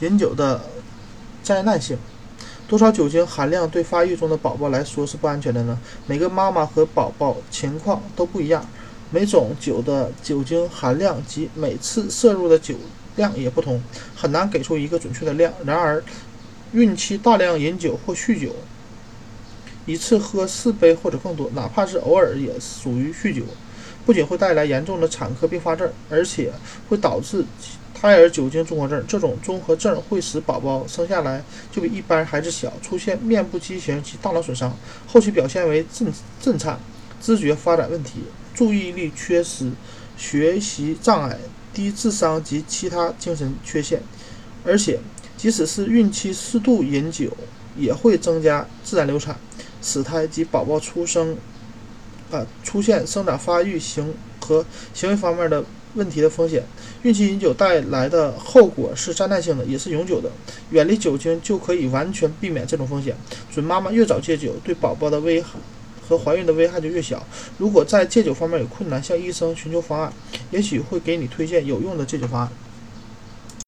饮酒的灾难性。多少酒精含量对发育中的宝宝来说是不安全的呢？每个妈妈和宝宝情况都不一样，每种酒的酒精含量及每次摄入的酒量也不同，很难给出一个准确的量。然而，孕期大量饮酒或酗酒，一次喝四杯或者更多，哪怕是偶尔也属于酗酒，不仅会带来严重的产科并发症，而且会导致。胎儿酒精综合症，这种综合症会使宝宝生下来就比一般孩子小，出现面部畸形及大脑损伤，后期表现为震震颤、知觉发展问题、注意力缺失、学习障碍、低智商及其他精神缺陷。而且，即使是孕期适度饮酒，也会增加自然流产、死胎及宝宝出生啊出现生长发育行和行为方面的。问题的风险，孕期饮酒带来的后果是灾难性的，也是永久的。远离酒精就可以完全避免这种风险。准妈妈越早戒酒，对宝宝的危害和怀孕的危害就越小。如果在戒酒方面有困难，向医生寻求方案，也许会给你推荐有用的戒酒方案。